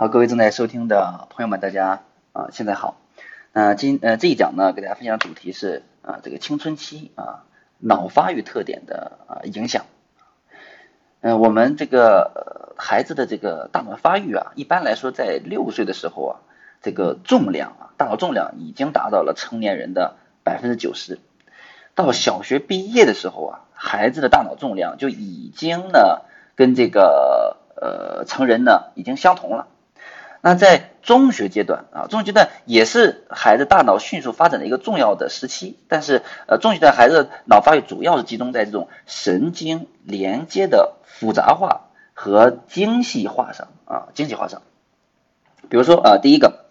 好，各位正在收听的朋友们，大家啊，现在好。那今呃这一讲呢，给大家分享的主题是啊这个青春期啊脑发育特点的啊影响。嗯，我们这个孩子的这个大脑发育啊，一般来说在六岁的时候啊，这个重量啊，大脑重量已经达到了成年人的百分之九十。到小学毕业的时候啊，孩子的大脑重量就已经呢跟这个呃成人呢已经相同了。那在中学阶段啊，中学阶段也是孩子大脑迅速发展的一个重要的时期。但是，呃，中学阶段孩子脑发育主要是集中在这种神经连接的复杂化和精细化上啊，精细化上。比如说啊，第一个，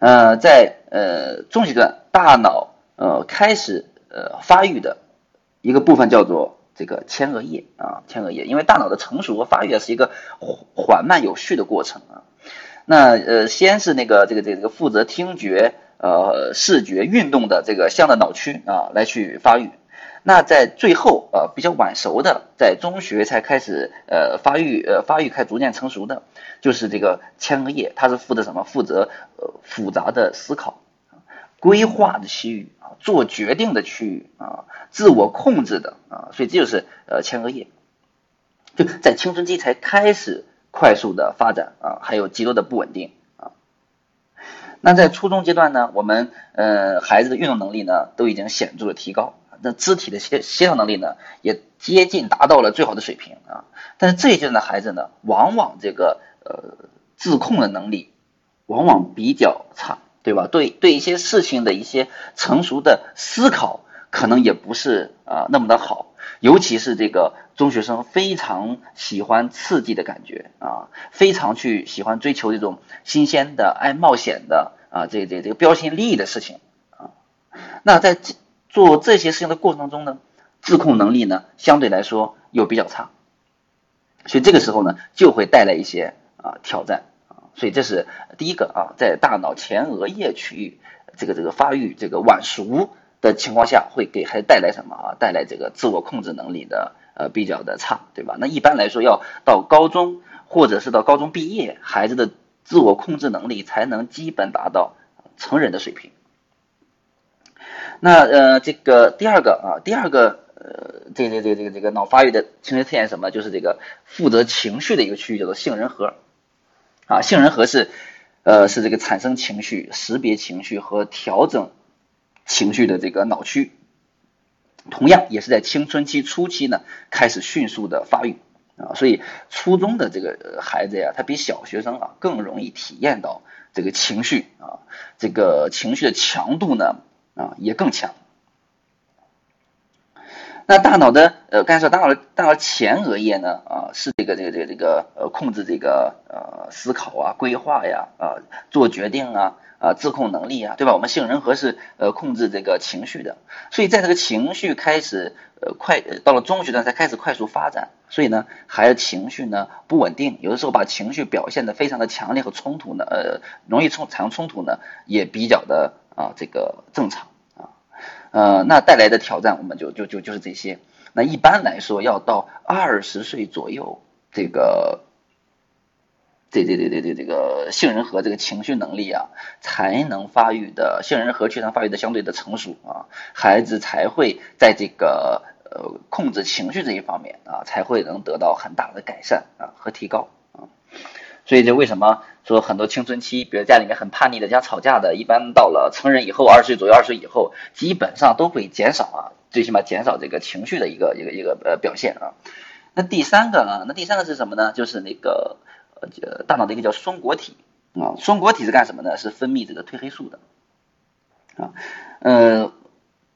呃，在呃中学阶段，大脑呃开始呃发育的一个部分叫做这个前额叶啊，前额叶，因为大脑的成熟和发育是一个缓慢有序的过程啊。那呃，先是那个这个这个这个负责听觉、呃视觉、运动的这个像的脑区啊来去发育。那在最后呃比较晚熟的，在中学才开始呃发育呃发育开逐渐成熟的，就是这个前额叶，它是负责什么？负责呃复杂的思考、规划的区域啊，做决定的区域啊，自我控制的啊，所以这就是呃前额叶，就在青春期才开始。快速的发展啊，还有极多的不稳定啊。那在初中阶段呢，我们呃孩子的运动能力呢都已经显著的提高，那肢体的协协调能力呢也接近达到了最好的水平啊。但是这一阶段的孩子呢，往往这个呃自控的能力往往比较差，对吧？对对一些事情的一些成熟的思考，可能也不是啊那么的好。尤其是这个中学生非常喜欢刺激的感觉啊，非常去喜欢追求这种新鲜的、爱冒险的啊，这这这个标新立异的事情啊。那在做这些事情的过程当中呢，自控能力呢相对来说又比较差，所以这个时候呢就会带来一些啊挑战啊。所以这是第一个啊，在大脑前额叶区域这个这个发育这个晚熟。的情况下会给孩子带来什么啊？带来这个自我控制能力的呃比较的差，对吧？那一般来说要到高中或者是到高中毕业，孩子的自我控制能力才能基本达到成人的水平。那呃这个第二个啊，第二个呃这个这这这个这个脑发育的情绪特点什么？就是这个负责情绪的一个区域叫做杏仁核啊，杏仁核是呃是这个产生情绪、识别情绪和调整。情绪的这个脑区，同样也是在青春期初期呢，开始迅速的发育啊，所以初中的这个孩子呀，他比小学生啊更容易体验到这个情绪啊，这个情绪的强度呢啊也更强。那大脑的呃，刚才说大脑的大脑前额叶呢啊，是这个这个这个这个呃控制这个呃思考啊、规划呀啊、做决定啊。啊，自控能力啊，对吧？我们杏仁核是呃控制这个情绪的，所以在这个情绪开始呃快到了中学段才开始快速发展，所以呢，孩子情绪呢不稳定，有的时候把情绪表现的非常的强烈和冲突呢，呃，容易冲产生冲突呢，也比较的啊这个正常啊，呃，那带来的挑战我们就就就就是这些。那一般来说，要到二十岁左右这个。这这这这这这个杏仁核这个情绪能力啊，才能发育的杏仁核区才发育的相对的成熟啊，孩子才会在这个呃控制情绪这一方面啊，才会能得到很大的改善啊和提高啊。所以就为什么说很多青春期，比如家里面很叛逆的家吵架的，一般到了成人以后，二十岁左右，二十岁以后，基本上都会减少啊，最起码减少这个情绪的一个一个一个呃表现啊。那第三个呢？那第三个是什么呢？就是那个。呃，大脑的一个叫松果体啊，松果体是干什么呢？是分泌这个褪黑素的啊。呃，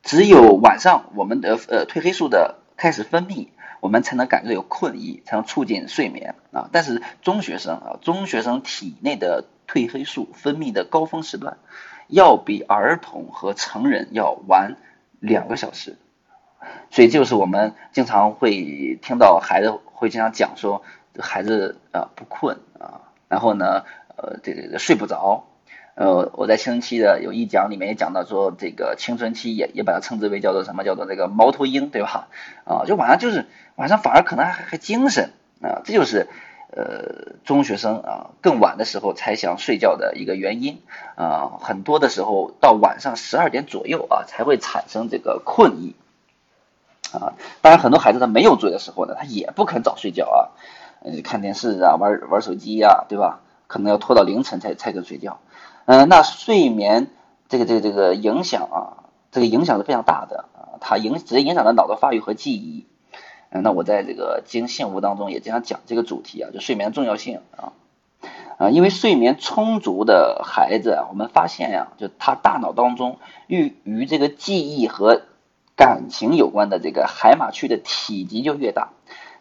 只有晚上我们的呃褪黑素的开始分泌，我们才能感觉有困意，才能促进睡眠啊。但是中学生啊，中学生体内的褪黑素分泌的高峰时段，要比儿童和成人要晚两个小时。所以就是我们经常会听到孩子会经常讲说。孩子啊不困啊，然后呢呃这个睡不着，呃我在青春期的有一讲里面也讲到说这个青春期也也把它称之为叫做什么叫做这个猫头鹰对吧？啊就晚上就是晚上反而可能还还精神啊这就是呃中学生啊更晚的时候才想睡觉的一个原因。啊，很多的时候到晚上十二点左右啊才会产生这个困意。啊。当然，很多孩子他没有作业的时候呢，他也不肯早睡觉啊，呃看电视啊，玩玩手机呀，对吧？可能要拖到凌晨才才肯睡觉。嗯，那睡眠这个这个这个影响啊，这个影响是非常大的啊，它影直接影响到脑的发育和记忆。嗯，那我在这个经幸福当中也经常讲这个主题啊，就睡眠重要性啊啊，因为睡眠充足的孩子，我们发现呀，就他大脑当中与与这个记忆和感情有关的这个海马区的体积就越大，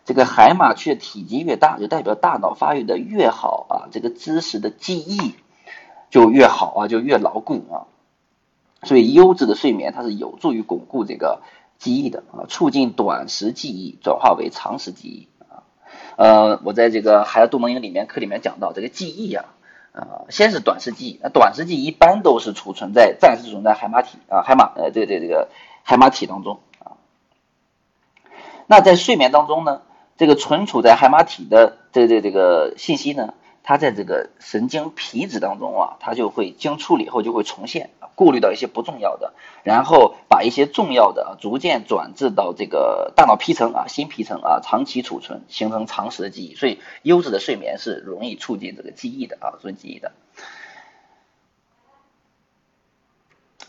这个海马区的体积越大，就代表大脑发育的越好啊，这个知识的记忆就越好啊，就越牢固啊，所以优质的睡眠它是有助于巩固这个。记忆的啊，促进短时记忆转化为长时记忆啊。呃，我在这个孩子杜蒙营里面课里面讲到，这个记忆啊，啊，先是短时记忆，那短时记忆一般都是储存在暂时存在海马体啊，海马呃，这个这个这个海马体当中啊。那在睡眠当中呢，这个存储在海马体的这这这个信息呢？它在这个神经皮质当中啊，它就会经处理后就会重现，过滤到一些不重要的，然后把一些重要的逐渐转至到这个大脑皮层啊、新皮层啊，长期储存，形成长时的记忆。所以优质的睡眠是容易促进这个记忆的啊，促进记忆的。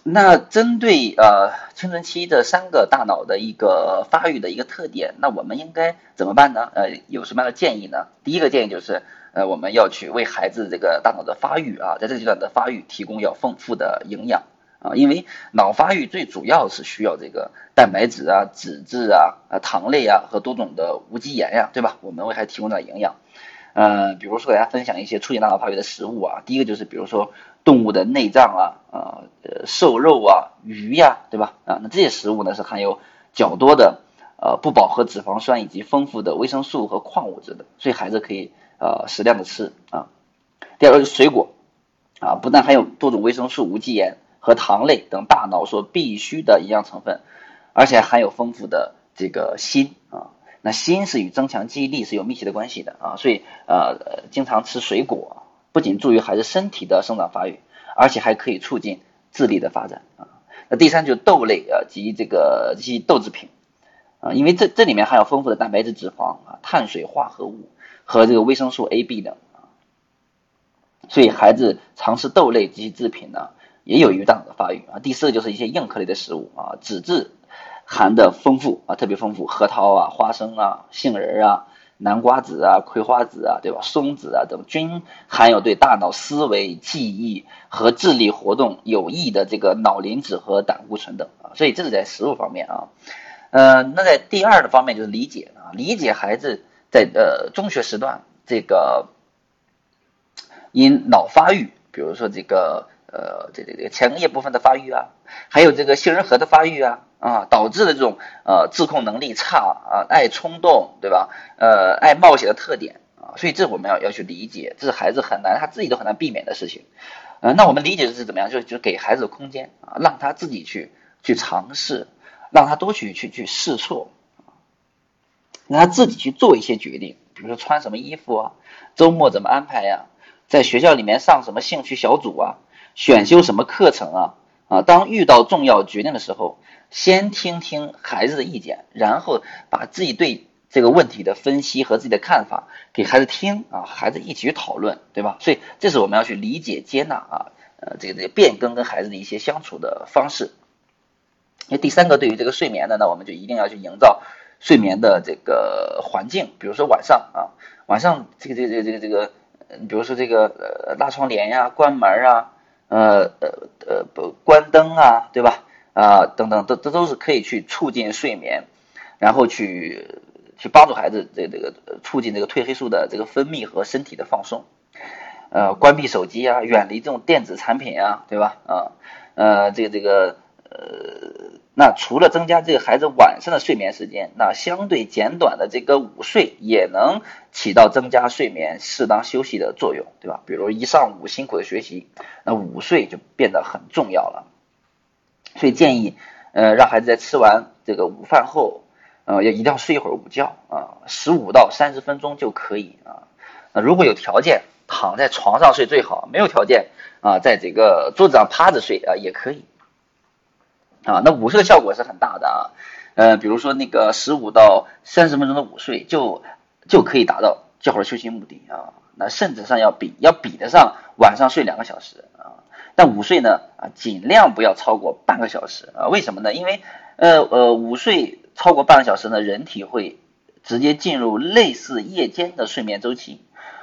那针对呃青春期的三个大脑的一个发育的一个特点，那我们应该怎么办呢？呃，有什么样的建议呢？第一个建议就是。呃，我们要去为孩子这个大脑的发育啊，在这个阶段的发育提供要丰富的营养啊，因为脑发育最主要是需要这个蛋白质啊、脂质啊、啊糖类啊和多种的无机盐呀，对吧？我们为孩子提供点营养。嗯，比如说给大家分享一些促进大脑发育的食物啊，第一个就是比如说动物的内脏啊，啊呃瘦肉啊、鱼呀，对吧？啊，那这些食物呢是含有较多的呃不饱和脂肪酸以及丰富的维生素和矿物质的，所以孩子可以。呃，适量的吃啊。第二个是水果啊，不但含有多种维生素、无机盐和糖类等大脑所必需的营养成分，而且含有丰富的这个锌啊。那锌是与增强记忆力是有密切的关系的啊。所以呃，经常吃水果，不仅助于孩子身体的生长发育，而且还可以促进智力的发展啊。那第三就是豆类啊及这个这些豆制品啊，因为这这里面含有丰富的蛋白质、脂肪啊、碳水化合物。和这个维生素 A、B 等啊，所以孩子尝试豆类及其制品呢，也有益于大脑的发育啊。第四个就是一些硬壳类的食物啊，脂质含的丰富啊，特别丰富，核桃啊、花生啊、杏仁啊、南瓜子啊、葵花籽啊，对吧？松子啊等均含有对大脑思维、记忆和智力活动有益的这个脑磷脂和胆固醇等啊。所以这是在食物方面啊。呃，那在第二的方面就是理解啊，理解孩子。在呃中学时段，这个因脑发育，比如说这个呃这这这个前额叶部分的发育啊，还有这个杏仁核的发育啊啊，导致的这种呃自控能力差啊，爱冲动，对吧？呃，爱冒险的特点啊，所以这我们要要去理解，这是孩子很难他自己都很难避免的事情。呃，那我们理解的是怎么样？就就给孩子空间啊，让他自己去去尝试，让他多去去去试错。让他自己去做一些决定，比如说穿什么衣服啊，周末怎么安排呀，在学校里面上什么兴趣小组啊，选修什么课程啊啊，当遇到重要决定的时候，先听听孩子的意见，然后把自己对这个问题的分析和自己的看法给孩子听啊，孩子一起去讨论，对吧？所以这是我们要去理解、接纳啊，呃，这个这个变更跟孩子的一些相处的方式。那第三个，对于这个睡眠的呢，我们就一定要去营造。睡眠的这个环境，比如说晚上啊，晚上这个这个这个这个，比如说这个呃拉窗帘呀、关门啊、呃呃呃关灯啊，对吧？啊等等，这这都是可以去促进睡眠，然后去去帮助孩子这这个促进这个褪黑素的这个分泌和身体的放松。呃，关闭手机啊，远离这种电子产品啊，对吧？啊呃这个这个呃。那除了增加这个孩子晚上的睡眠时间，那相对简短的这个午睡也能起到增加睡眠、适当休息的作用，对吧？比如一上午辛苦的学习，那午睡就变得很重要了。所以建议，呃，让孩子在吃完这个午饭后，呃，要一定要睡一会儿午觉啊，十五到三十分钟就可以啊。那如果有条件，躺在床上睡最好；没有条件啊，在这个桌子上趴着睡啊也可以。啊，那午睡的效果是很大的啊。呃，比如说那个十五到三十分钟的午睡，就就可以达到较好的休息目的啊。那甚至上要比要比得上晚上睡两个小时啊。但午睡呢啊，尽量不要超过半个小时啊。为什么呢？因为呃呃，午睡超过半个小时呢，人体会直接进入类似夜间的睡眠周期。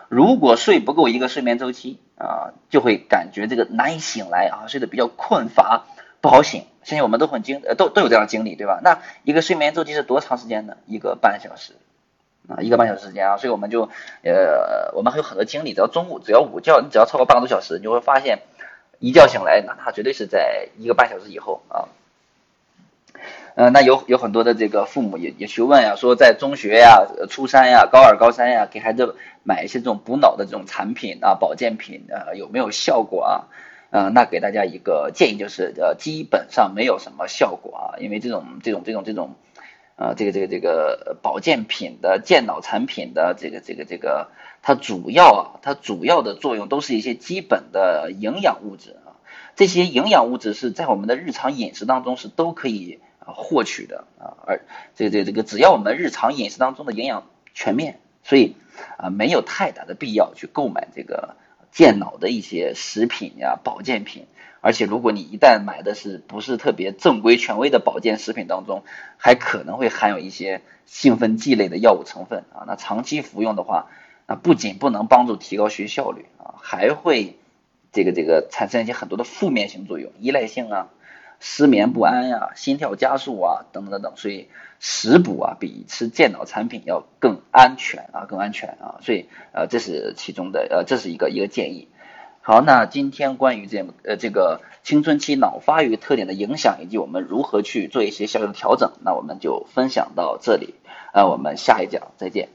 如果睡不够一个睡眠周期啊，就会感觉这个难以醒来啊，睡得比较困乏，不好醒。相信我们都很经呃都都有这样的经历，对吧？那一个睡眠周期是多长时间呢？一个半小时啊，一个半小时时间啊。所以我们就呃，我们还有很多经历，只要中午只要午觉，你只要超过半个多小时，你就会发现一觉醒来，那它绝对是在一个半小时以后啊。呃，那有有很多的这个父母也也去问呀，说在中学呀、初三呀、高二、高三呀，给孩子买一些这种补脑的这种产品啊、保健品啊，有没有效果啊？呃，那给大家一个建议就是，呃，基本上没有什么效果啊，因为这种这种这种这种，呃，这个这个这个保健品的健脑产品的这个这个这个，它主要啊，它主要的作用都是一些基本的营养物质啊，这些营养物质是在我们的日常饮食当中是都可以获取的啊，而这个这个这个只要我们日常饮食当中的营养全面，所以啊，没有太大的必要去购买这个。健脑的一些食品呀、保健品，而且如果你一旦买的是不是特别正规权威的保健食品当中，还可能会含有一些兴奋剂类的药物成分啊。那长期服用的话，那不仅不能帮助提高学习效率啊，还会这个这个产生一些很多的负面性作用，依赖性啊。失眠不安呀，心跳加速啊，等等等等，所以食补啊比吃健脑产品要更安全啊，更安全啊，所以呃这是其中的呃这是一个一个建议。好，那今天关于这呃这个青春期脑发育特点的影响以及我们如何去做一些小小的调整，那我们就分享到这里，呃我们下一讲再见。